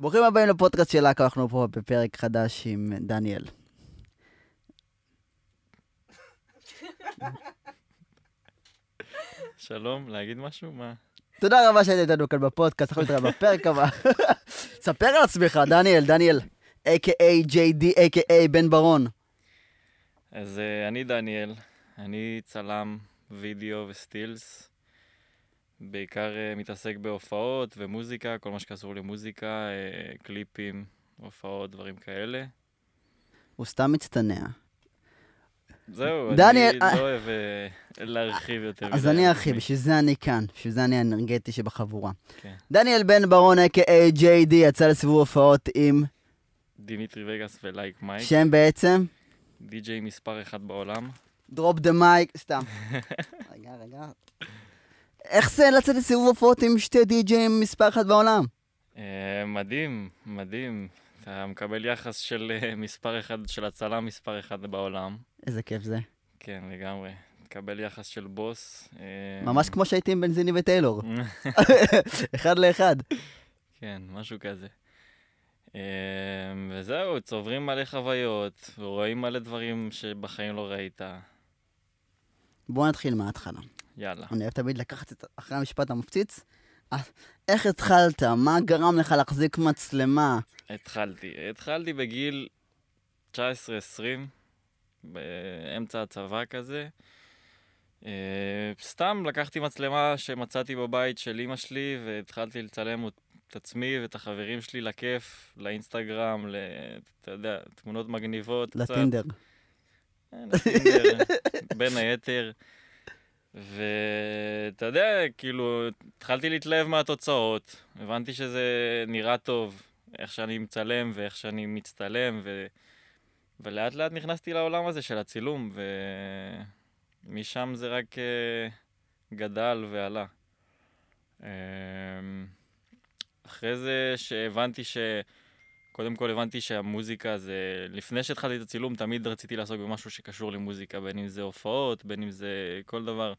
ברוכים הבאים לפודקאסט של להקה, אנחנו פה בפרק חדש עם דניאל. שלום, להגיד משהו? מה? תודה רבה שהיית איתנו כאן בפודקאסט, אנחנו נתראה בפרק הבא. ספר על עצמך, דניאל, דניאל, a.k.a. JD, a.k.a. בן ברון. אז uh, אני דניאל, אני צלם וידאו וסטילס. בעיקר uh, מתעסק בהופעות ומוזיקה, כל מה שקשור למוזיקה, uh, קליפים, הופעות, דברים כאלה. הוא סתם מצטנע. זהו, דניאל, אני אה. לא אוהב uh, להרחיב יותר אז מדי אני על ארחיב. בשביל זה אני כאן, בשביל זה אני האנרגטי שבחבורה. כן. דניאל בן ברון, a.k.a. JD, יצא לסיבוב הופעות עם דימיטרי וגאס ולייק מייק, שם בעצם, די.ג'יי מספר אחד בעולם. דרופ דה מייק, סתם. רגע, רגע. איך זה לצאת לסיבוב הופעות עם שתי די-ג'אים מספר אחת בעולם? Uh, מדהים, מדהים. אתה מקבל יחס של uh, מספר אחד, של הצלם מספר אחד בעולם. איזה כיף זה. כן, לגמרי. מקבל יחס של בוס. אה, ממש כמו שהייתי עם בנזיני וטיילור. אחד לאחד. כן, משהו כזה. אה, וזהו, צוברים מלא חוויות, ורואים מלא דברים שבחיים לא ראית. בוא נתחיל מההתחלה. יאללה. אני אוהב תמיד לקחת את אחרי המשפט המפציץ. אה, איך התחלת? מה גרם לך להחזיק מצלמה? התחלתי. התחלתי בגיל 19-20, באמצע הצבא כזה. אה, סתם לקחתי מצלמה שמצאתי בבית של אימא שלי, והתחלתי לצלם את עצמי ואת החברים שלי לכיף, לאינסטגרם, ל... אתה יודע, תמונות מגניבות. קצת. לטינדר. לטינדר, בין היתר. ואתה יודע, כאילו, התחלתי להתלהב מהתוצאות, הבנתי שזה נראה טוב, איך שאני מצלם ואיך שאני מצטלם, ו... ולאט לאט נכנסתי לעולם הזה של הצילום, ומשם זה רק אה, גדל ועלה. אה, אחרי זה שהבנתי ש... קודם כל הבנתי שהמוזיקה זה... לפני שהתחלתי את הצילום, תמיד רציתי לעסוק במשהו שקשור למוזיקה, בין אם זה הופעות, בין אם זה כל דבר,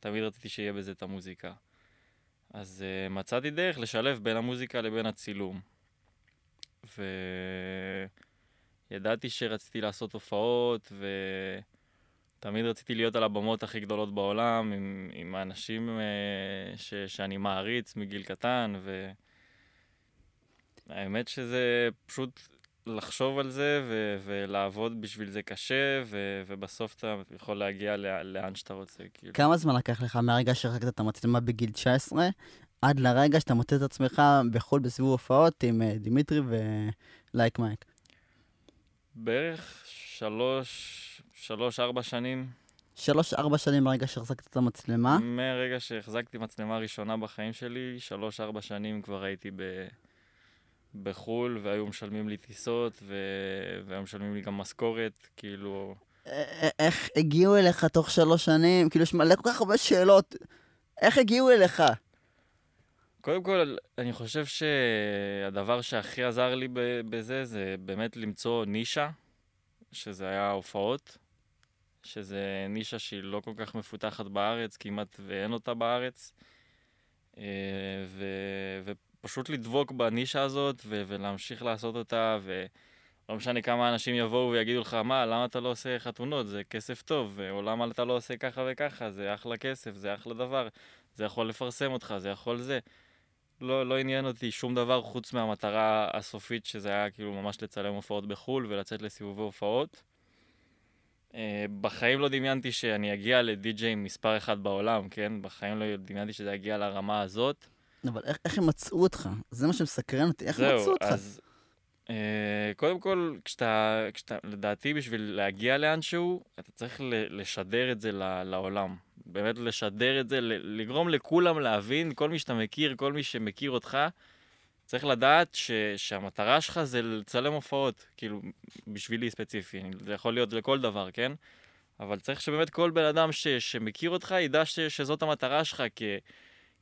תמיד רציתי שיהיה בזה את המוזיקה. אז uh, מצאתי דרך לשלב בין המוזיקה לבין הצילום. וידעתי שרציתי לעשות הופעות, ותמיד רציתי להיות על הבמות הכי גדולות בעולם, עם, עם האנשים uh, ש... שאני מעריץ מגיל קטן, ו... האמת שזה פשוט לחשוב על זה ו- ולעבוד בשביל זה קשה, ו- ובסוף אתה יכול להגיע ל- לאן שאתה רוצה. כאילו. כמה זמן לקח לך מהרגע שהחזקת את המצלמה בגיל 19 עד לרגע שאתה מוצא את עצמך בחו"ל בסיבוב הופעות עם אה, דימיטרי ולייק מייק? בערך שלוש, שלוש, ארבע שנים, שלוש-ארבע שנים מהרגע שהחזקת את המצלמה. מרגע שהחזקתי מצלמה ראשונה בחיים שלי, שלוש, ארבע שנים כבר הייתי ב... בחו"ל, והיו משלמים לי טיסות, ו... והיו משלמים לי גם משכורת, כאילו... איך הגיעו אליך תוך שלוש שנים? כאילו, יש מלא כל כך הרבה שאלות. איך הגיעו אליך? קודם כל, אני חושב שהדבר שהכי עזר לי בזה זה באמת למצוא נישה, שזה היה הופעות, שזה נישה שהיא לא כל כך מפותחת בארץ, כמעט ואין אותה בארץ, אה, ו- ופשוט לדבוק בנישה הזאת ו- ולהמשיך לעשות אותה, ולא משנה כמה אנשים יבואו ויגידו לך, מה, למה אתה לא עושה חתונות? זה כסף טוב, או למה אתה לא עושה ככה וככה, זה אחלה כסף, זה אחלה דבר, זה יכול לפרסם אותך, זה יכול זה. לא, לא עניין אותי שום דבר חוץ מהמטרה הסופית, שזה היה כאילו ממש לצלם הופעות בחו"ל ולצאת לסיבובי הופעות. Uh, בחיים לא דמיינתי שאני אגיע לדי-ג'יי מספר אחד בעולם, כן? בחיים לא דמיינתי שזה יגיע לרמה הזאת. אבל איך, איך הם מצאו אותך? זה מה שמסקרן אותי, איך הם מצאו זהו, אותך? אז uh, קודם כל, כשאתה, כשאתה, לדעתי בשביל להגיע לאנשהו, אתה צריך ל- לשדר את זה ל- לעולם. באמת לשדר את זה, ל- לגרום לכולם להבין, כל מי שאתה מכיר, כל מי שמכיר אותך, צריך לדעת ש, שהמטרה שלך זה לצלם הופעות, כאילו, בשבילי ספציפי, זה יכול להיות לכל דבר, כן? אבל צריך שבאמת כל בן אדם ש, שמכיר אותך ידע ש, שזאת המטרה שלך, כי,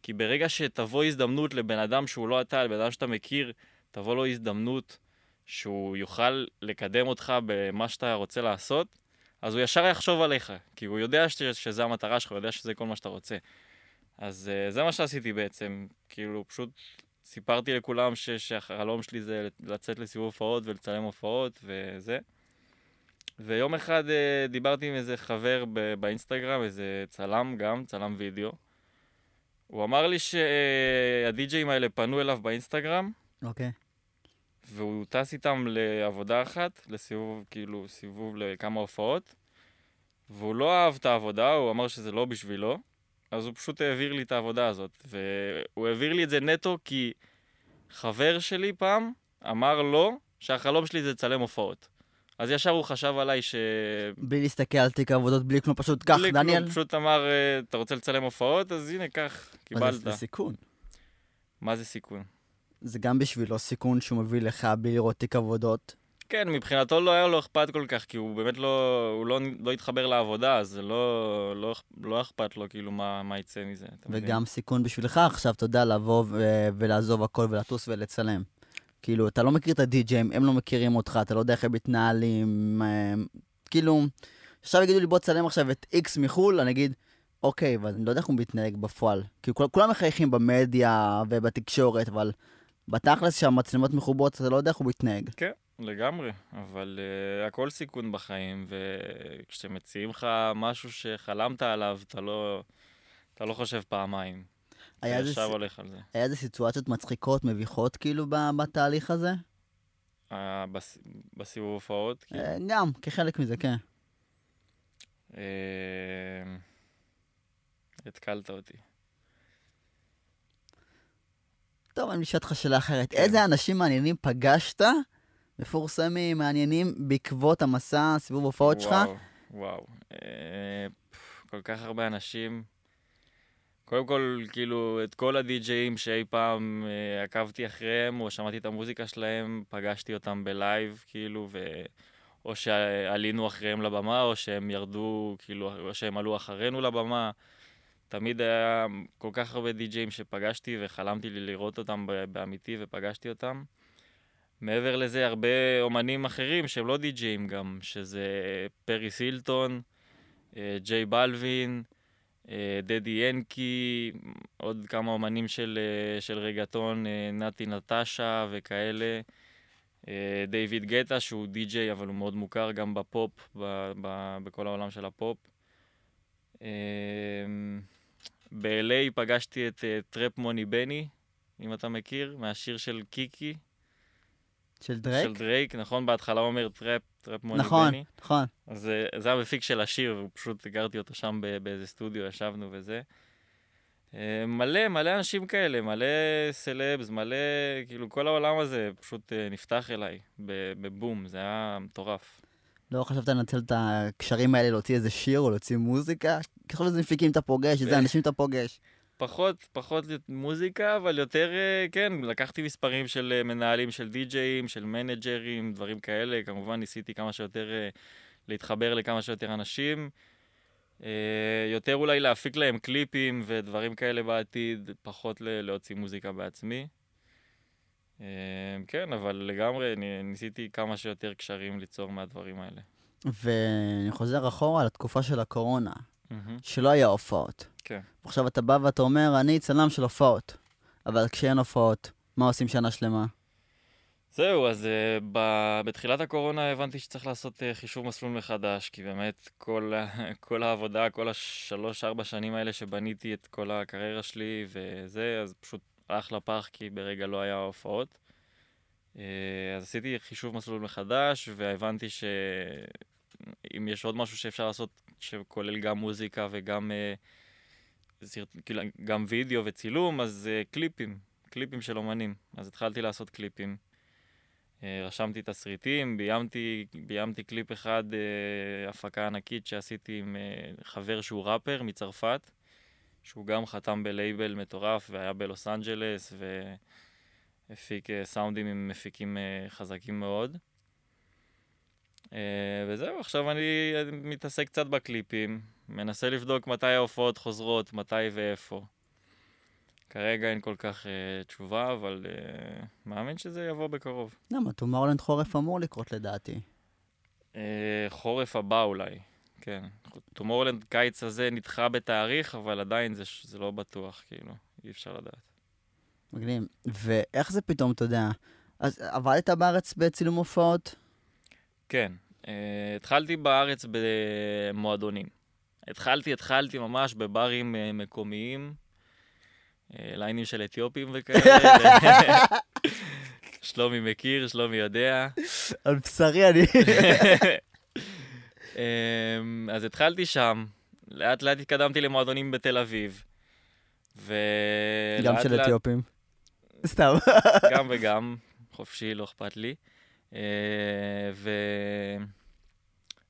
כי ברגע שתבוא הזדמנות לבן אדם שהוא לא אתה, לבן אדם שאתה מכיר, תבוא לו הזדמנות שהוא יוכל לקדם אותך במה שאתה רוצה לעשות, אז הוא ישר יחשוב עליך, כי הוא יודע ש, שזה המטרה שלך, הוא יודע שזה כל מה שאתה רוצה. אז uh, זה מה שעשיתי בעצם, כאילו, פשוט סיפרתי לכולם ש, שהחלום שלי זה לצאת לסיבוב הופעות ולצלם הופעות וזה. ויום אחד אה, דיברתי עם איזה חבר ב- באינסטגרם, איזה צלם גם, צלם וידאו. הוא אמר לי שהדי-ג'אים האלה פנו אליו באינסטגרם, אוקיי. והוא טס איתם לעבודה אחת, לסיבוב, כאילו, סיבוב לכמה הופעות, והוא לא אהב את העבודה, הוא אמר שזה לא בשבילו, אז הוא פשוט העביר לי את העבודה הזאת. והוא העביר לי את זה נטו כי חבר שלי פעם אמר לו שהחלום שלי זה לצלם הופעות. אז ישר הוא חשב עליי ש... בלי להסתכל על תיק העבודות, בלי כלום, פשוט קח, בלי דניאל. כלום, פשוט אמר, אה, אתה רוצה לצלם הופעות? אז הנה, קח, קיבלת. זה, זה סיכון. מה זה סיכון? זה גם בשבילו סיכון שהוא מביא לך בלי לראות תיק עבודות. כן, מבחינתו לא היה לו אכפת כל כך, כי הוא באמת לא, הוא לא, לא התחבר לעבודה, אז זה לא, לא, לא אכפת לו כאילו מה, מה יצא מזה, אתה מבין? וגם סיכון בשבילך עכשיו, אתה יודע, לבוא ו- ולעזוב הכל ולטוס ולצלם. כאילו, אתה לא מכיר את הדי-ג'אים, הם לא מכירים אותך, אתה לא יודע איך הם מתנהלים. כאילו, עכשיו יגידו לי, בוא תצלם עכשיו את איקס מחו"ל, אני אגיד, אוקיי, אבל אני לא יודע איך הוא מתנהג בפועל. כאילו, כול, כולם מחייכים במדיה ובתקשורת, אבל בתכלס שהמצלמות מחוברות, אתה לא יודע איך הוא מתנהג. כן, לגמרי, אבל uh, הכל סיכון בחיים, וכשמציעים לך משהו שחלמת עליו, אתה לא, אתה לא חושב פעמיים. היה איזה ישר ס- הולך על זה. היה איזה סיטואציות מצחיקות, מביכות, כאילו, בתהליך הזה? בס, בסיבוב הופעות, כאילו. אה, גם, כחלק מזה, כן. אה, התקלת אותי. טוב, אני אשאל אותך שאלה אחרת. כן. איזה אנשים מעניינים פגשת, מפורסמים, מעניינים, בעקבות המסע, סיבוב הופעות שלך? וואו, וואו. אה, כל כך הרבה אנשים. קודם כל, כאילו, את כל הדי-ג'אים שאי פעם אה, עקבתי אחריהם, או שמעתי את המוזיקה שלהם, פגשתי אותם בלייב, כאילו, ו... או שעלינו אחריהם לבמה, או שהם ירדו, כאילו, או שהם עלו אחרינו לבמה. תמיד היה כל כך הרבה די-ג'אים שפגשתי וחלמתי לי לראות אותם באמיתי ופגשתי אותם. מעבר לזה, הרבה אומנים אחרים שהם לא די-ג'אים גם, שזה פרי סילטון, אה, ג'יי בלווין, דדי ינקי, עוד כמה אומנים של, אה, של רגטון, אה, נתי נטשה וכאלה. אה, דיוויד גטה, שהוא די-ג'יי, אבל הוא מאוד מוכר גם בפופ, ב- ב- בכל העולם של הפופ. אה, ב- LA פגשתי את אה, Trap Money Benny, אם אתה מכיר, מהשיר של קיקי. של דרייק? של דרייק, נכון? בהתחלה הוא אומר Trap, Trap Money נכון, Benny. נכון. אז אה, זה המפיק של השיר, ופשוט הכרתי אותו שם באיזה סטודיו, ישבנו וזה. אה, מלא, מלא אנשים כאלה, מלא סלבס, מלא, כאילו כל העולם הזה פשוט אה, נפתח אליי בבום, זה היה מטורף. לא חשבת לנצל את הקשרים האלה, להוציא איזה שיר או להוציא מוזיקה? ככל איזה מפיקים אתה פוגש, איזה. אנשים אתה פוגש. פחות, פחות מוזיקה, אבל יותר, אה, כן, לקחתי מספרים של אה, מנהלים של די-ג'אים, של מנג'רים, דברים כאלה. כמובן, ניסיתי כמה שיותר אה, להתחבר לכמה שיותר אנשים. יותר אולי להפיק להם קליפים ודברים כאלה בעתיד, פחות להוציא מוזיקה בעצמי. כן, אבל לגמרי, אני ניסיתי כמה שיותר קשרים ליצור מהדברים האלה. ואני חוזר אחורה לתקופה של הקורונה, מהמם. שלא היה הופעות. כן. עכשיו אתה בא ואתה אומר, אני צלם של הופעות. אבל כשאין הופעות, מה עושים שנה שלמה? זהו, אז uh, ב- בתחילת הקורונה הבנתי שצריך לעשות uh, חישוב מסלול מחדש, כי באמת כל, כל העבודה, כל השלוש-ארבע שנים האלה שבניתי את כל הקריירה שלי וזה, אז פשוט הלך לפח כי ברגע לא היה הופעות. Uh, אז עשיתי חישוב מסלול מחדש, והבנתי שאם יש עוד משהו שאפשר לעשות שכולל גם מוזיקה וגם uh, סרט... כאילו, גם וידאו וצילום, אז uh, קליפים, קליפים של אומנים. אז התחלתי לעשות קליפים. אה, רשמתי תסריטים, ביימתי, ביימתי קליפ אחד, אה, הפקה ענקית שעשיתי עם אה, חבר שהוא ראפר מצרפת, שהוא גם חתם בלייבל מטורף והיה בלוס אנג'לס והפיק אה, סאונדים עם מפיקים אה, חזקים מאוד. אה, וזהו, עכשיו אני מתעסק קצת בקליפים, מנסה לבדוק מתי ההופעות חוזרות, מתי ואיפה. כרגע אין כל כך uh, תשובה, אבל uh, מאמין שזה יבוא בקרוב. למה, טומורלנד חורף אמור לקרות לדעתי. Uh, חורף הבא אולי, כן. טומורלנד קיץ הזה נדחה בתאריך, אבל עדיין זה, זה לא בטוח, כאילו, אי אפשר לדעת. מגניב. ואיך זה פתאום, אתה יודע, אז עבדת בארץ בצילום הופעות? כן. Uh, התחלתי בארץ במועדונים. התחלתי, התחלתי ממש בברים uh, מקומיים, uh, ליינים של אתיופים וכאלה. שלומי מכיר, שלומי יודע. על בשרי אני... אמ, אז התחלתי שם, לאט לאט התקדמתי למועדונים בתל אביב. ו... גם של לאט... אתיופים. סתם. גם וגם, חופשי, לא אכפת לי. אה,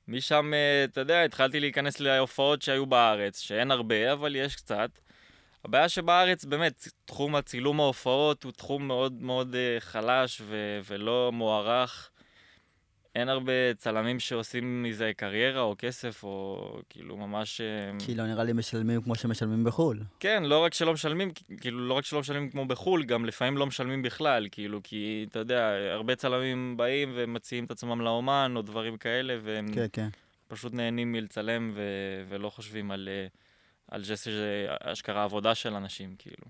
ומשם, אה, אתה יודע, התחלתי להיכנס להופעות שהיו בארץ, שאין הרבה, אבל יש קצת. הבעיה שבארץ, באמת, תחום הצילום ההופעות הוא תחום מאוד מאוד uh, חלש ו- ולא מוערך. אין הרבה צלמים שעושים מזה קריירה או כסף, או כאילו ממש... אה, כי לא נראה לי משלמים כמו שמשלמים בחו"ל. כן, לא רק שלא משלמים, כאילו, לא רק שלא משלמים כמו בחו"ל, גם לפעמים לא משלמים בכלל, כאילו, כי אתה יודע, הרבה צלמים באים ומציעים את עצמם לאומן, או דברים כאלה, והם כן, כן. פשוט נהנים מלצלם ו- ולא חושבים על... Uh, על זה שזה אשכרה עבודה של אנשים, כאילו.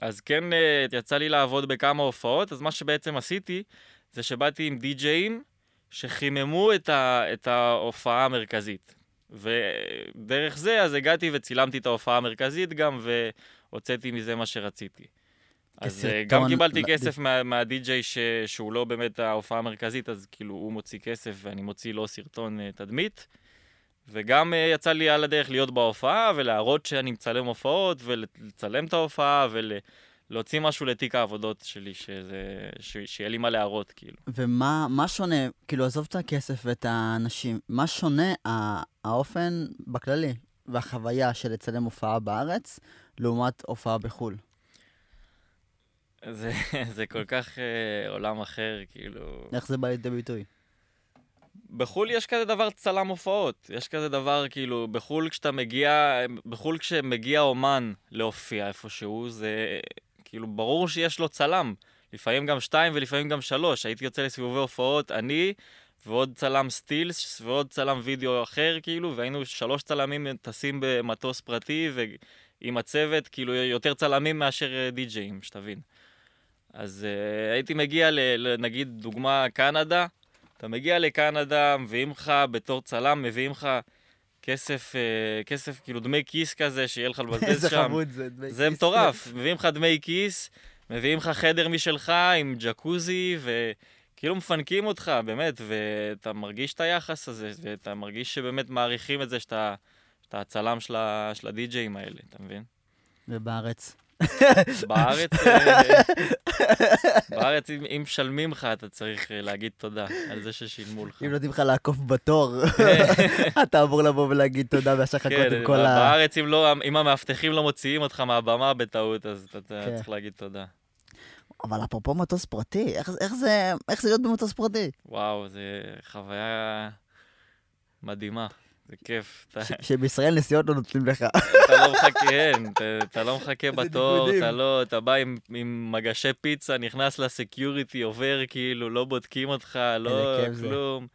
אז כן, אה, יצא לי לעבוד בכמה הופעות, אז מה שבעצם עשיתי, זה שבאתי עם די-ג'אים שחיממו את, ה, את ההופעה המרכזית. ודרך זה, אז הגעתי וצילמתי את ההופעה המרכזית גם, והוצאתי מזה מה שרציתי. אז אה, גם קיבלתי כסף מה, מהדי-ג'יי שהוא לא באמת ההופעה המרכזית, אז כאילו הוא מוציא כסף ואני מוציא לו סרטון uh, תדמית. וגם uh, יצא לי על הדרך להיות בהופעה ולהראות שאני מצלם הופעות ולצלם את ההופעה ולהוציא משהו לתיק העבודות שלי, שזה, ש, שיהיה לי מה להראות, כאילו. ומה שונה, כאילו, עזוב את הכסף ואת האנשים, מה שונה האופן בכללי והחוויה של לצלם הופעה בארץ לעומת הופעה בחו"ל? זה, זה כל כך uh, עולם אחר, כאילו... איך זה בא לידי ביטוי? בחו"ל יש כזה דבר צלם הופעות. יש כזה דבר, כאילו, בחו"ל כשאתה מגיע, בחו"ל כשמגיע אומן להופיע איפשהו, זה כאילו, ברור שיש לו צלם. לפעמים גם שתיים ולפעמים גם שלוש. הייתי יוצא לסיבובי הופעות, אני ועוד צלם סטילס ועוד צלם וידאו אחר, כאילו, והיינו שלוש צלמים טסים במטוס פרטי ועם הצוות, כאילו, יותר צלמים מאשר אה, די-ג'אים, שתבין. אז uh, הייתי מגיע, ל, נגיד, דוגמה, קנדה, אתה מגיע לקנדה, מביאים לך בתור צלם, מביאים לך כסף, אה, כסף, כאילו דמי כיס כזה, שיהיה לך לבזבז שם. איזה חמוד זה, דמי כיס. זה מטורף, מביאים לך דמי כיס, מביאים לך חדר משלך עם ג'קוזי, וכאילו מפנקים אותך, באמת, ואתה מרגיש את היחס הזה, ואתה מרגיש שבאמת מעריכים את זה שאתה, שאתה הצלם של, של הדי-ג'אים האלה, אתה מבין? ובארץ? בארץ, אה, בארץ, אם משלמים לך, אתה צריך אה, להגיד תודה על זה ששילמו לך. אם נותנים לך לעקוף בתור, אתה אמור לבוא ולהגיד תודה וישר לחכות כן, עם כל ה... בארץ, לא, אם המאבטחים לא מוציאים אותך מהבמה בטעות, אז אתה כן. צריך להגיד תודה. אבל אפרופו מטוס פרטי, איך זה להיות במטוס פרטי? וואו, זו חוויה מדהימה. זה כיף. שבישראל נסיעות לא נותנים לך. אתה לא מחכה, כן, אתה לא מחכה בתור, אתה לא, אתה בא עם מגשי פיצה, נכנס לסקיוריטי, עובר כאילו, לא בודקים אותך, לא כלום.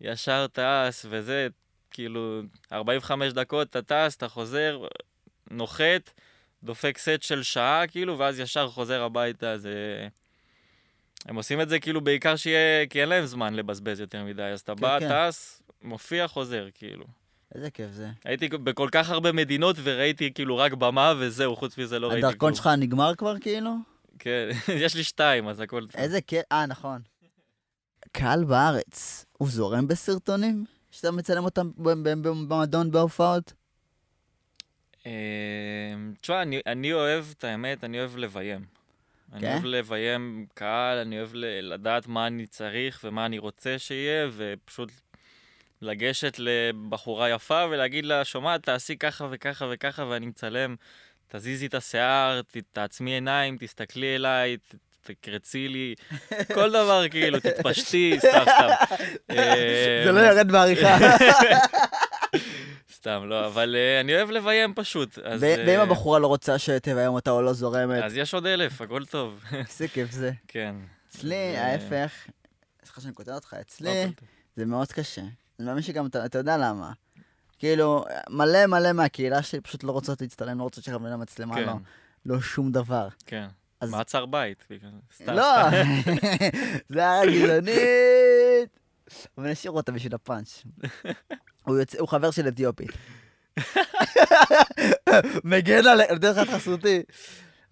ישר טס, וזה, כאילו, 45 דקות אתה טס, אתה חוזר, נוחת, דופק סט של שעה, כאילו, ואז ישר חוזר הביתה, זה... הם עושים את זה כאילו בעיקר שיהיה, כי אין להם זמן לבזבז יותר מדי, אז אתה כן, בא, כן. טס, מופיע, חוזר, כאילו. איזה כיף זה. הייתי בכל כך הרבה מדינות וראיתי כאילו רק במה וזהו, חוץ מזה לא ראיתי כלום. הדרכון שלך נגמר כבר כאילו? כן, יש לי שתיים, אז הכל. איזה כיף, אה, נכון. קהל בארץ, הוא זורם בסרטונים? שאתה מצלם אותם במועדון בהופעות? אמ, תשמע, אני אוהב, את האמת, אני אוהב לביים. אני כן? אוהב לביים קהל, אני אוהב לדעת מה אני צריך ומה אני רוצה שיהיה, ופשוט לגשת לבחורה יפה ולהגיד לה, שומעת, תעשי ככה וככה וככה ואני מצלם, תזיזי את השיער, תעצמי עיניים, תסתכלי אליי, תקרצי לי, כל דבר כאילו, תתפשטי, סתם, סתם. זה לא ירד בעריכה. סתם, לא, אבל uh, אני אוהב לביים פשוט. ואם uh, הבחורה לא רוצה שתביים אותה או לא זורמת? אז יש עוד אלף, הכל טוב. איזה כיף זה. כן. אצלי, ההפך, סליחה שאני כותב אותך, אצלי זה מאוד קשה. אני מאמין שגם אתה, יודע למה. כאילו, מלא מלא מהקהילה שלי פשוט לא רוצות להצטלם, לא רוצות שיכוונו למצלמה, כן, לא, לא שום דבר. כן. אז- מעצר בית. בגלל- סתם, לא. זה היה גזענית. אבל נשאיר אותה בשביל הפאנץ'. הוא יוצא- הוא חבר של אתיופית. מגן על נותן לך חסותי.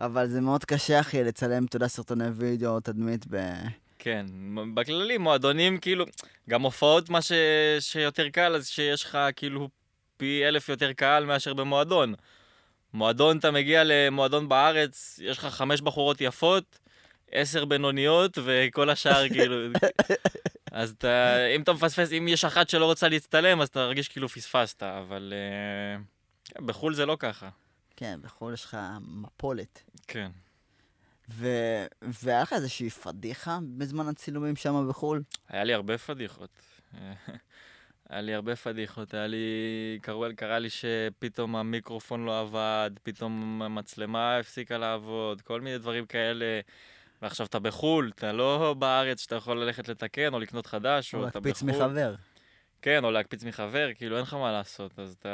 אבל זה מאוד קשה, אחי, לצלם, אתה יודע, סרטוני וידאו, תדמית ב... כן, בכללי מועדונים כאילו, גם הופעות מה ש... שיותר קל, אז שיש לך כאילו פי אלף יותר קהל מאשר במועדון. מועדון, אתה מגיע למועדון בארץ, יש לך חמש בחורות יפות, עשר בינוניות, וכל השאר כאילו... אז אתה, אם אתה מפספס, אם יש אחת שלא רוצה להצטלם, אז אתה תרגיש כאילו פספסת, אבל uh, בחו"ל זה לא ככה. כן, בחו"ל יש לך מפולת. כן. ו... והיה לך איזושהי פדיחה בזמן הצילומים שם בחו"ל? היה לי הרבה פדיחות. היה לי הרבה פדיחות, היה לי... קראו, קרה לי שפתאום המיקרופון לא עבד, פתאום המצלמה הפסיקה לעבוד, כל מיני דברים כאלה. ועכשיו אתה בחו"ל, אתה לא בארץ שאתה יכול ללכת לתקן או לקנות חדש, או או אתה להקפיץ בחו"ל. מחבר. כן, או להקפיץ מחבר, כאילו אין לך מה לעשות, אז אתה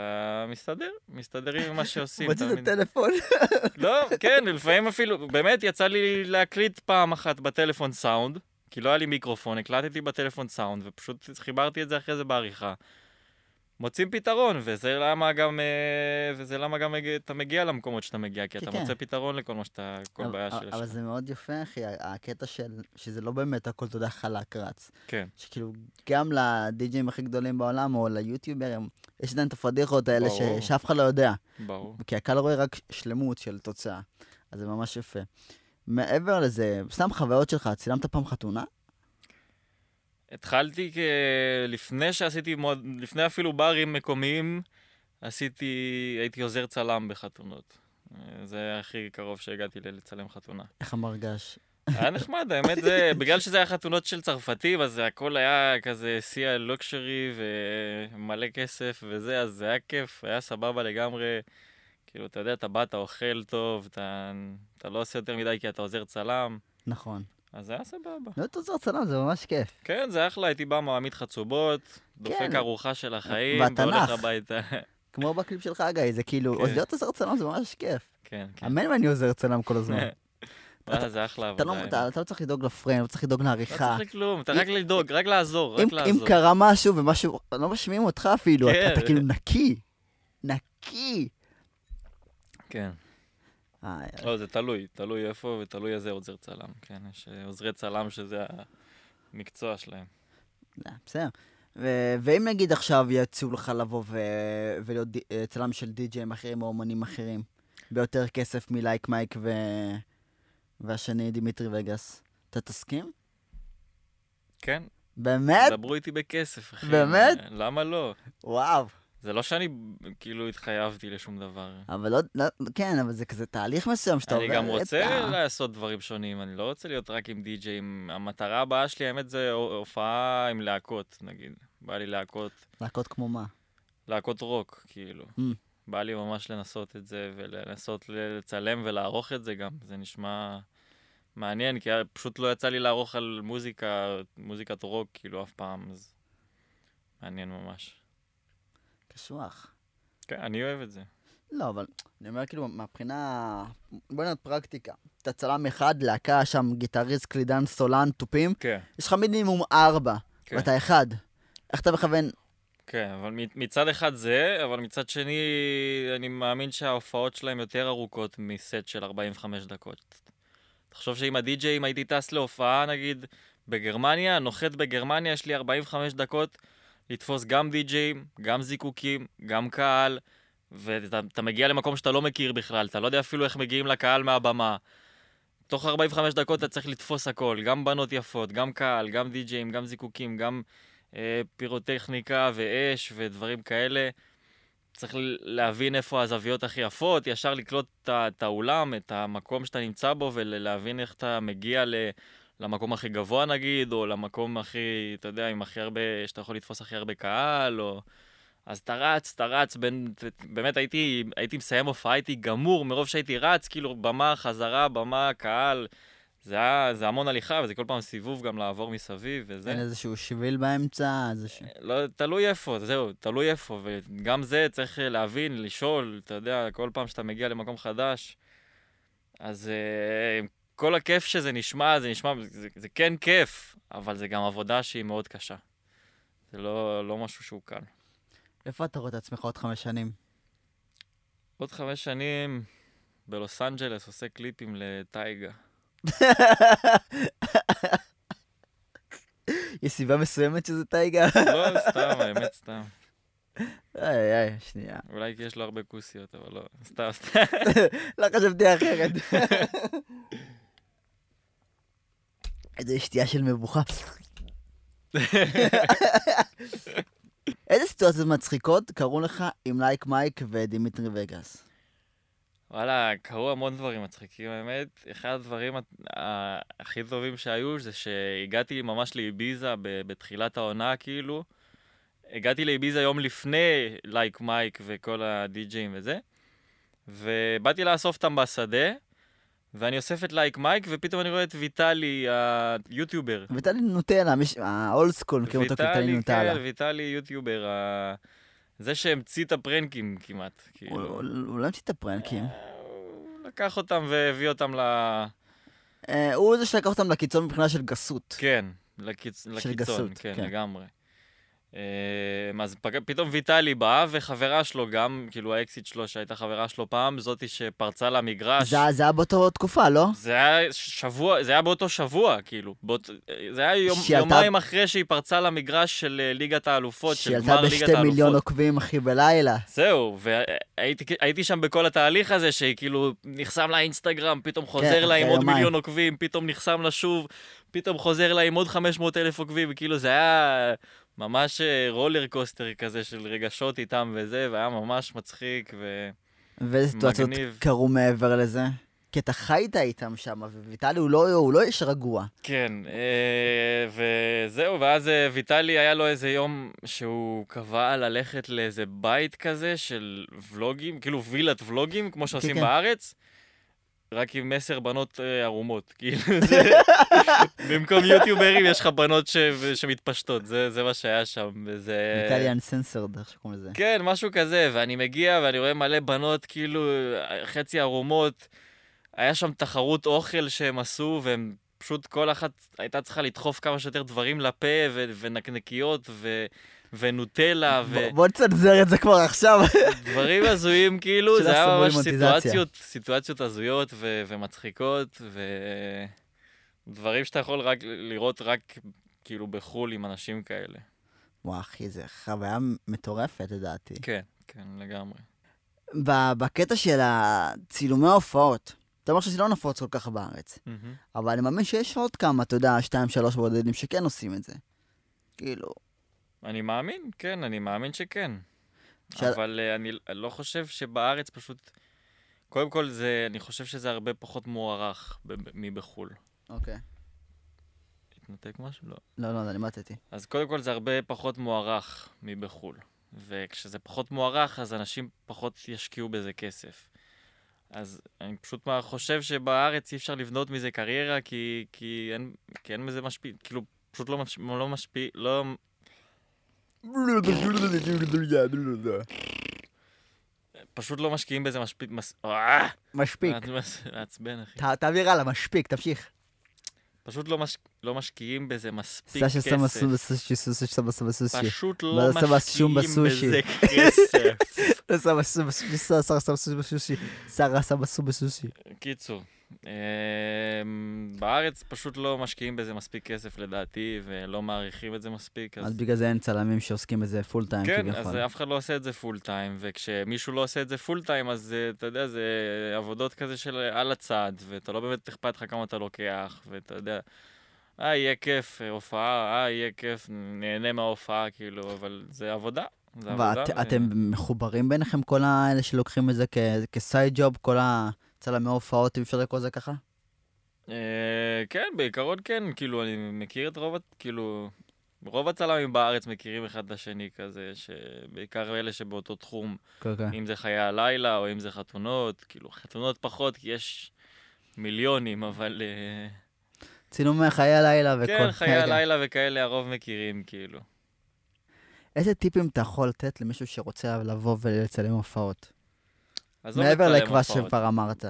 מסתדר, מסתדרים עם מה שעושים. מוציא את. הטלפון. לא, כן, לפעמים אפילו, באמת יצא לי להקליט פעם אחת בטלפון סאונד, כי לא היה לי מיקרופון, הקלטתי בטלפון סאונד, ופשוט חיברתי את זה אחרי זה בעריכה. מוצאים פתרון, וזה למה גם, אה, וזה למה גם אתה מגיע למקומות שאתה מגיע, כי כן, אתה כן. מוצא פתרון לכל מה שאתה, כל אבל- בעיה אבל- שיש אבל לך. זה מאוד יפה, אחי, הקטע של... שזה לא באמת הכל, אתה יודע, חלק רץ. כן, שכאילו, גם לדי-ג'אים הכי גדולים בעולם, או ליוטיוברים, יש עדיין את הפדיחות האלה ש-. שאף אחד לא יודע. ברור. כי הקהל רואה רק שלמות של תוצאה. אז זה ממש יפה. מעבר לזה, סתם חוויות שלך, צילמת פעם חתונה? התחלתי כ... לפני שעשיתי, מועד... לפני אפילו ברים מקומיים, עשיתי, הייתי עוזר צלם בחתונות. זה הכי קרוב שהגעתי לצלם חתונה. איך המרגש? היה נחמד, האמת זה, בגלל שזה היה חתונות של צרפתים, אז הכל היה כזה שיא הלוקשרי ומלא כסף וזה, אז זה היה כיף, היה סבבה לגמרי. כאילו, אתה יודע, אתה בא, אתה אוכל טוב, אתה, אתה לא עושה יותר מדי כי אתה עוזר צלם, נכון. אז זה היה סבבה. להיות עוזר צלם זה ממש כיף. כן, זה אחלה, הייתי בא מעמיד חצובות, דופק כן. ארוחה של החיים, והתנ"ך. והולך הביתה. כמו בקליפ שלך, גיא, זה כאילו, כן. אז להיות עוזר צלם זה ממש כיף. כן, כן. אמן ואני עוזר צלם כל הזמן. וואלה, זה אחלה אתה עבודה. לא אתה- לא צריך לדאוג לפריים, לא צריך לדאוג לא לעריכה. צריך לכלום, אתה רק לדאוג, רק לעזור, רק לעזור. אם קרה משהו ומשהו, לא משמיעים אותך אפילו, אתה- כן. אתה כאילו נקי. נקי. כן. לא, זה תלוי, תלוי איפה ותלוי איזה עוזר צלם, כן, יש אה, עוזרי צלם שזה המקצוע שלהם. זה, בסדר. ו- ואם נגיד עכשיו יציעו לך לבוא ו- ולהיות אה, צלם של די-ג'אים אחרים או אומנים אחרים, ביותר כסף מלייק מייק ו- והשני דימיטרי וגאס, אתה תסכים? כן, באמת? דברו איתי בכסף, אחי. באמת? אה, למה לא? וואו. זה לא שאני כאילו התחייבתי לשום דבר. אבל לא, לא, כן, אבל זה כזה תהליך מסוים שאתה עובר אני גם רוצה את ה- לעשות דברים שונים, אני לא רוצה להיות רק עם DJים. המטרה הבאה שלי, האמת, זה הופעה עם להקות, נגיד. בא לי להקות, להקות כמו מה? להקות רוק, כאילו. Mm. בא לי ממש לנסות את זה, ולנסות לצלם ולערוך את זה גם. זה נשמע מעניין, כי פשוט לא יצא לי לערוך על מוזיקה, מוזיקת רוק, כאילו, אף פעם, אז מעניין ממש. קשוח. כן, אני אוהב את זה. לא, אבל אני אומר כאילו, מהבחינה... בוא נראה פרקטיקה. אתה צלם אחד, להקה שם, גיטריסט, קלידן, סולן, תופים, כן, יש לך מינימום ארבע, כן. ואתה אחד. איך אתה מכוון? כן, אבל מצד אחד זה, אבל מצד שני, אני מאמין שההופעות שלהם יותר ארוכות מסט של 45 דקות. תחשוב שעם הדי-ג'יי, אם הייתי טס להופעה, נגיד, בגרמניה, נוחת בגרמניה, יש לי 45 דקות לתפוס גם די-ג'יים, גם זיקוקים, גם קהל, ואתה אתה מגיע למקום שאתה לא מכיר בכלל, אתה לא יודע אפילו איך מגיעים לקהל מהבמה. תוך 45 דקות אתה צריך לתפוס הכל, גם בנות יפות, גם קהל, גם די-ג'יים, גם זיקוקים, גם אה, פירוטכניקה ואש ודברים כאלה. צריך להבין איפה הזוויות הכי יפות, ישר לקלוט את האולם, את המקום שאתה נמצא בו, ולהבין איך אתה מגיע ל... למקום הכי גבוה נגיד, או למקום הכי, אתה יודע, עם הכי הרבה, שאתה יכול לתפוס הכי הרבה קהל, או... אז אתה רץ, אתה רץ, בין, באמת הייתי, הייתי מסיים הופעה, הייתי גמור, מרוב שהייתי רץ, כאילו במה, חזרה, במה, קהל. זה היה, זה המון הליכה, וזה כל פעם סיבוב גם לעבור מסביב וזה. אין איזשהו שביל באמצע, איזשהו... לא, תלוי איפה, זהו, תלוי איפה, וגם זה צריך להבין, לשאול, אתה יודע, כל פעם שאתה מגיע למקום חדש, אז uh, כל הכיף שזה נשמע, זה נשמע, זה, זה כן כיף, אבל זה גם עבודה שהיא מאוד קשה. זה לא, לא משהו שהוא קל. איפה אתה רואה את עצמך עוד חמש שנים? עוד חמש שנים בלוס אנג'לס עושה קליפים לטייגה. יש סיבה מסוימת שזה טייגה? לא, סתם, האמת סתם. איי, איי, שנייה. אולי כי יש לו הרבה כוסיות, אבל לא, סתם, סתם. לא חשבתי אחרת. איזה שתייה של מבוכה. איזה סיטואציות מצחיקות קרו לך עם לייק מייק ודימיטרי וגאס? וואלה, קרו המון דברים מצחיקים, האמת. אחד הדברים הכי טובים שהיו, זה שהגעתי ממש לאיביזה בתחילת העונה, כאילו. הגעתי לאיביזה יום לפני לייק מייק וכל ה DJים וזה, ובאתי לאסוף אותם בשדה, ואני אוסף את לייק מייק, ופתאום אני רואה את ויטלי, ה YouTuber. ויטלי נוטלה, ה old school, מכירים אותו כוויטלי נוטלה. כן, ויטלי YouTuber, ה- זה שהמציא את ה prankים כמעט, הוא כאילו. לא המציא את ה prankים. הוא לקח אותם והביא אותם ל... אה, הוא זה שלקח אותם לקיצון מבחינה של גסות. כן, לקיצון, כן, כן. לגמרי. אה, אז. פתאום ויטלי באה, וחברה שלו גם, כאילו האקסית שלו, שהייתה חברה שלו פעם, זאתי שפרצה למגרש. זה זה היה באותה תקופה, לא? זה היה שבוע, זה היה באותו שבוע, כאילו. באות... זה היה יום, שהיא עלתה- יומיים אחרי שהיא פרצה למגרש של אה, ליגת האלופות, של שהיא גמר עלתה ליגת בשתי מיליון האלופות. עוקבים, אחי, בלילה. זהו, והייתי הייתי שם בכל התהליך הזה, שהיא כאילו נחסם לה אינסטגרם, פתאום חוזר לה עם עוד. מיליון עוקבים, פתאום נחסם לה שוב, פתאום חוזר לה עם עוד 500 אלף עוקבים, כאילו זה היה ממש אה, רולר קוסטר כזה של רגשות איתם וזה, והיה ממש מצחיק, ו... ואיזה סיטואציות. קרו מעבר לזה? כי אתה חיית איתם שם, וויטלי הוא לא, הוא לא איש רגוע. כן, אה, וזהו, ואז אה, ויטלי היה לו איזה יום שהוא קבע ללכת לאיזה בית כזה של ולוגים, כאילו וילת ולוגים, כמו שעושים כן. בארץ, רק עם עשר בנות אה, ערומות, כאילו זה... במקום יוטיוברים יש לך בנות ש... שמתפשטות, זה, זה מה שהיה שם, וזה... ויטלי אנסנסרד, איך שקוראים לזה. כן, משהו כזה, ואני מגיע ואני רואה מלא בנות, כאילו, חצי ערומות. היה שם תחרות אוכל שהם עשו, והם פשוט, כל אחת הייתה צריכה לדחוף כמה שיותר דברים לפה, ו- ונקניקיות, ו- ונוטלה, בוא- בוא נצנזר את זה כבר עכשיו. ודברים הזויים, כאילו, זה היה ממש. סיטואציות, סיטואציות הזויות ו- ומצחיקות, ודברים שאתה יכול רק לראות רק, כאילו, בחו"ל עם אנשים כאלה. וואו, אחי, זו חוויה מטורפת לדעתי. כן, כן, לגמרי. בקטע של הצילומי ההופעות, אתה אומר שזה לא נפוץ כל כך בארץ, מהמם. אבל אני מאמין שיש עוד כמה, אתה יודע, שתיים, שלוש בודדים שכן עושים את זה. כאילו, אני מאמין, כן, אני מאמין שכן. ש- אבל uh, אני לא חושב שבארץ פשוט... קודם כל, זה, אני חושב שזה הרבה פחות מוערך מבחו"ל. אוקיי. התנתק משהו? לא. לא, לא, אני מתתי. אז קודם כל, זה הרבה פחות מוערך מבחו"ל. וכשזה פחות מוערך, אז אנשים פחות ישקיעו בזה כסף. אז אני פשוט מה- חושב שבארץ אי אפשר לבנות מזה קריירה, כי, כי, אין, כי אין מזה משפיע, כאילו, פשוט לא משפיע, לא משפיע, לא... פשוט לא משקיעים בזה משפיע, מס... אה! משפיק. מעצבן, אחי. תעביר הלאה, משפיק, תמשיך. פשוט לא, מש... לא משקיעים בזה מספיק כסף. סובה סושי, סושי סמה סמה סושי. פשוט לא לא שמה משקיעים. בזה כסף. לא סמה סובה סושי, שרה סובה סושי. סובה. קיצור, אמ, בארץ פשוט לא משקיעים בזה מספיק כסף לדעתי, ולא מעריכים את זה מספיק. אז בגלל זה אין צלמים שעוסקים בזה פול טיים כן, אז כביכול. אף אחד לא עושה את זה פול טיים, וכשמישהו לא עושה את זה פול טיים, אז אה, אתה יודע, זה עבודות כזה של על הצד, ואתה לא באמת אכפת לך כמה אתה לוקח, ואתה יודע, אה, יהיה כיף, אה, הופעה, אה, יהיה כיף, נהנה מההופעה, כאילו, אבל זה עבודה. זה עבודה. ו- ואתם מחוברים ביניכם, כל האלה שלוקחים את זה כסייד ג'וב, כל הצלמי הופעות, אם אפשר לקרוא לזה ככה? אה, כן, בעיקרון כן, כאילו, אני מכיר את רוב, כאילו, רוב הצלמים בארץ מכירים אחד את השני כזה, שבעיקר אלה שבאותו תחום, כן, כן. אם זה חיי הלילה או אם זה חתונות, כאילו, חתונות פחות, כי יש מיליונים, אבל... אה, צילומי חיי הלילה וכל... כן, חיי הלילה וכאלה הרוב מכירים, כאילו. איזה טיפים אתה יכול לתת למישהו שרוצה לבוא ולצלם הופעות? עזוב מעבר הופעות. שכבר אמרת.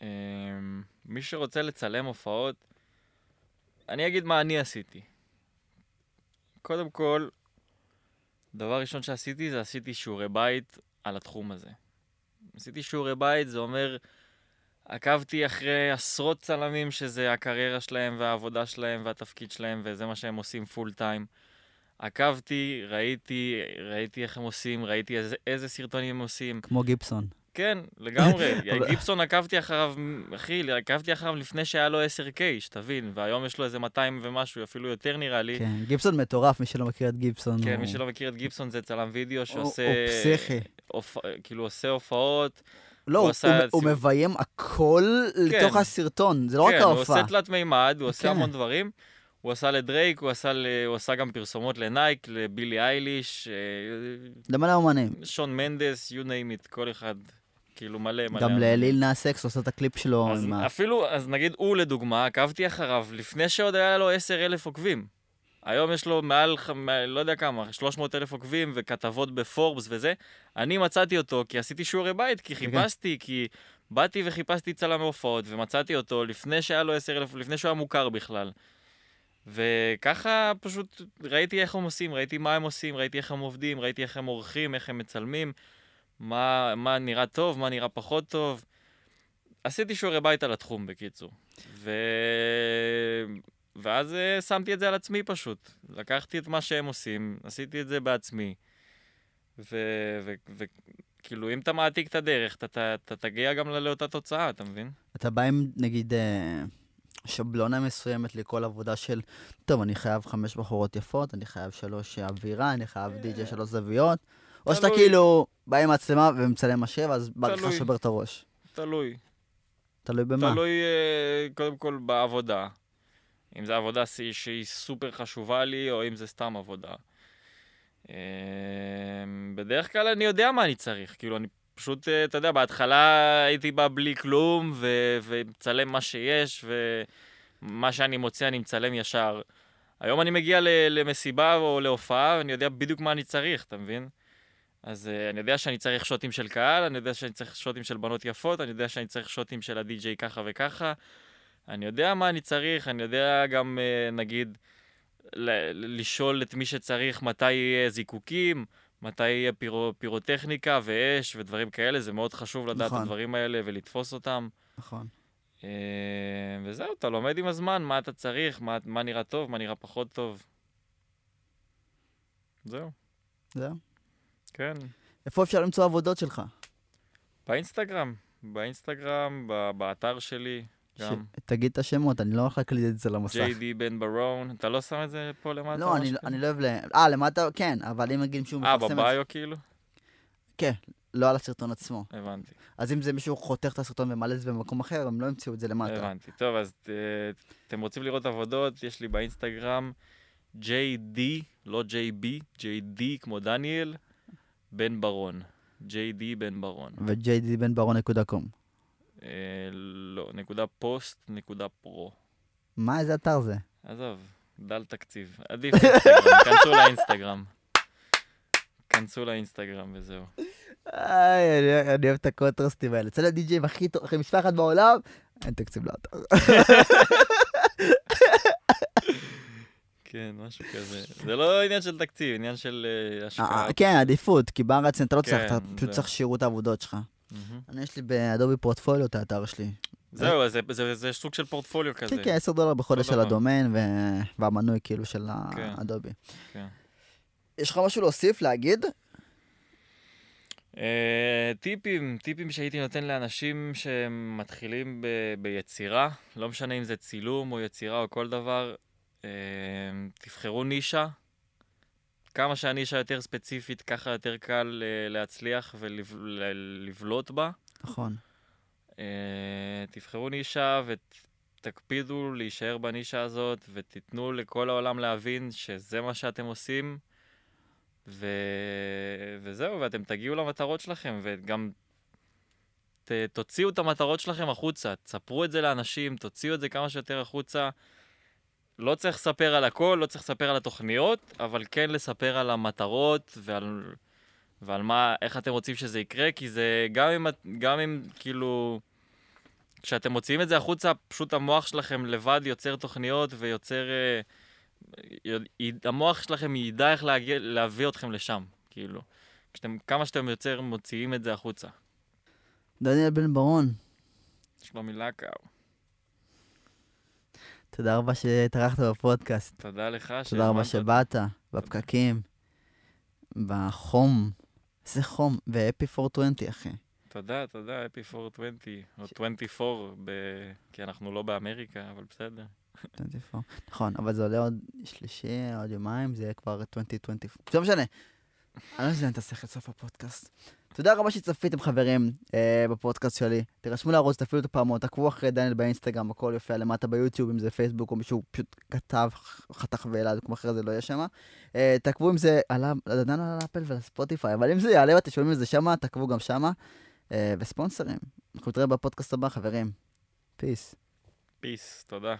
אמ, מי שרוצה לצלם הופעות, אני אגיד מה אני עשיתי. קודם כל, דבר ראשון שעשיתי זה עשיתי שיעורי בית על התחום הזה. עשיתי שיעורי בית, זה אומר, עקבתי אחרי עשרות צלמים שזה הקריירה שלהם והעבודה שלהם והתפקיד שלהם וזה מה שהם עושים פול טיים. עקבתי, ראיתי, ראיתי איך הם עושים, ראיתי איזה, איזה סרטונים הם עושים. כמו גיבסון. כן, לגמרי. גיבסון עקבתי אחריו, אחי, עקבתי אחריו לפני שהיה לו 10K, שתבין, והיום יש לו איזה 200 ומשהו, אפילו יותר נראה לי. כן, גיבסון מטורף, מי שלא מכיר את גיבסון. כן, הוא- מי שלא מכיר את גיבסון זה צלם וידאו הוא- שעושה... הוא פסיכי. הופ... כאילו עושה הופעות. לא, הוא הוא- עשה הוא- הוא מביים הכל לתוך הסרטון, זה לא רק כן, הוא ההופעה. עושה תלת מימד, הוא עושה כן. המון דברים. הוא עשה לדרייק, הוא עשה, ל... הוא עשה גם פרסומות לנייק, לבילי אייליש, אה, למלא אומנים. שון מנדס, you name it, כל אחד, כאילו מלא מלא. גם. לליל נאס אקס עושה את הקליפ שלו אז עם ה... אפילו, אז נגיד הוא לדוגמה, עקבתי אחריו לפני שעוד היה לו 10 אלף עוקבים. היום יש לו מעל, לא יודע כמה, 300 אלף עוקבים וכתבות בפורבס וזה. אני מצאתי אותו כי עשיתי שיעורי בית, כי כן. חיפשתי, כי באתי וחיפשתי צלם הופעות ומצאתי אותו לפני שהיה לו 10 אלף, לפני שהוא היה מוכר בכלל. וככה פשוט ראיתי איך הם עושים, ראיתי מה הם עושים, ראיתי איך הם עובדים, ראיתי איך הם עורכים, איך הם מצלמים, מה, מה נראה טוב, מה נראה פחות טוב. עשיתי שיעורי בית על התחום, בקיצור. ו... ואז אה, שמתי את זה על עצמי פשוט. לקחתי את מה שהם עושים, עשיתי את זה בעצמי. וכאילו, ו... ו... אם אתה מעתיק את הדרך, אתה תגיע גם לאותה תוצאה, אתה מבין? אתה בא עם, נגיד, אה, שבלונה מסוימת לכל עבודה של, טוב, אני חייב חמש בחורות יפות, אני חייב שלוש אווירה, אני חייב די.ג'יי שלוש זוויות, או שאתה. כאילו בא עם מצלמה ומצלם משאב, אז בא לך. לשבר את הראש. תלוי. תלוי במה. תלוי אה, קודם כל בעבודה. אם זו עבודה שהיא- שהיא סופר חשובה לי, או אם זה סתם עבודה. אה, בדרך כלל אני יודע מה אני צריך. כאילו, אני פשוט, אה, אתה יודע, בהתחלה הייתי בא בלי כלום, ו- ומצלם מה שיש, ומה שאני מוצא אני מצלם ישר. היום אני מגיע ל- למסיבה או להופעה, ואני יודע בדיוק מה אני צריך, אתה מבין? אז uh, אני יודע שאני צריך שוטים של קהל, אני יודע שאני צריך שוטים של בנות יפות, אני יודע שאני צריך שוטים של הדי-ג'יי ככה וככה. אני יודע מה אני צריך, אני יודע גם, uh, נגיד, לשאול את מי שצריך מתי יהיה זיקוקים, מתי יהיה פירו, פירוטכניקה ואש ודברים כאלה, זה מאוד חשוב לדעת נכון. את הדברים האלה ולתפוס אותם. נכון. Uh, וזהו, אתה לומד עם הזמן מה אתה צריך, מה, מה נראה טוב, מה נראה פחות טוב. זהו, זהו. כן. איפה אפשר למצוא עבודות שלך? באינסטגרם, באינסטגרם, באתר שלי, גם. ש- תגיד את השמות, אני לא הולך להקליט את זה למסך. JD בן ברון, אתה לא שם את זה פה למטה? לא, אני- משהו אני? לא אוהב ל... אה, למטה, כן, אבל אם נגיד מישהו אה, מפרסם את זה... בביו כאילו? כן, לא על הסרטון עצמו. הבנתי, אז אם זה מישהו חותך את הסרטון ומעלה את זה במקום אחר, הם לא ימצאו את זה למטה. הבנתי. טוב, אז אה, אתם רוצים לראות עבודות, יש לי באינסטגרם JD, לא JB, JD כמו דניאל, בן ברון. JD בן ברון. ו-jdbenbaron.com. אה, לא, נקודה פוסט, נקודה pro. מה, איזה אתר זה? עזוב, דל תקציב. עדיף אינסטגרם, כנסו לאינסטגרם. כנסו לאינסטגרם וזהו. איי, אני- אני אוהב את הקונטרסטים האלה. אצל ה DJים הכי טוב, הכי מספר אחת בעולם, אין תקציב לאתר. כן, משהו כזה. זה לא עניין של תקציב, עניין של אה, השקעה. אה, כן, עדיפות, כי בארץ אתה לא צריך, כן, אתה פשוט זה- צריך שיראו את העבודות שלך. מהמם. אני, יש לי באדובי פורטפוליו את האתר שלי. זהו, אז זה- זה זה סוג של פורטפוליו כזה. כן, כן, 10 דולר בחודש של דבר. הדומיין ו- והמנוי כאילו של כן. האדובי. כן. יש לך משהו להוסיף, להגיד? אה, טיפים, טיפים שהייתי נותן לאנשים שמתחילים ב- ביצירה, לא משנה אם זה צילום או יצירה או כל דבר, אה, תבחרו נישה. כמה שהנישה יותר ספציפית, ככה יותר קל אה, להצליח ולבלוט בה. נכון. אה, תבחרו נישה ותקפידו להישאר בנישה הזאת ותיתנו לכל העולם להבין שזה מה שאתם עושים ו... וזהו, ואתם תגיעו למטרות שלכם וגם ת, תוציאו את המטרות שלכם החוצה, תספרו את זה לאנשים, תוציאו את זה כמה שיותר החוצה. לא צריך לספר על הכל, לא צריך לספר על התוכניות, אבל כן לספר על המטרות ועל, ועל מה, איך אתם רוצים שזה יקרה, כי זה גם אם, גם אם כאילו, כשאתם מוציאים את זה החוצה, פשוט המוח שלכם לבד יוצר תוכניות ויוצר... אה, המוח שלכם ידע איך להגיע, להביא אתכם לשם, כאילו. כשאתם, כמה שאתם יותר מוציאים את זה החוצה. דניאל בן ברון, שלומי לקאו, תודה רבה שהתארחת בפודקאסט. תודה לך תודה רבה שהזמנת שבאת, בפקקים, בחום. איזה חום, ואפי 420, אחי. תודה, תודה, אפי 420, או 24, ב... כי אנחנו לא באמריקה, אבל בסדר. 24. נכון, אבל זה עולה עוד שלישי, עוד יומיים, זה יהיה כבר 2020. לא משנה. אני לא מזיין את השכל סוף הפודקאסט. תודה רבה שצפיתם, חברים, אה, בפודקאסט שלי. תירשמו לערוץ, תפעילו את הפעמות, תעקבו אחרי דניאל באינסטגרם, הכל יופיע למטה ביוטיוב, אם זה פייסבוק או מישהו פשוט כתב, חתך והעלה, כמו אחרי זה לא יהיה שם. אה, תעקבו אם זה עלה, עדיין על אפל ולספוטיפיי, אבל אם זה יעלה ואתם שומעים את זה שמה, תעקבו גם שמה. אה, וספונסרים. אנחנו נתראה בפודקאסט הבא, חברים. פיס. פיס, תודה.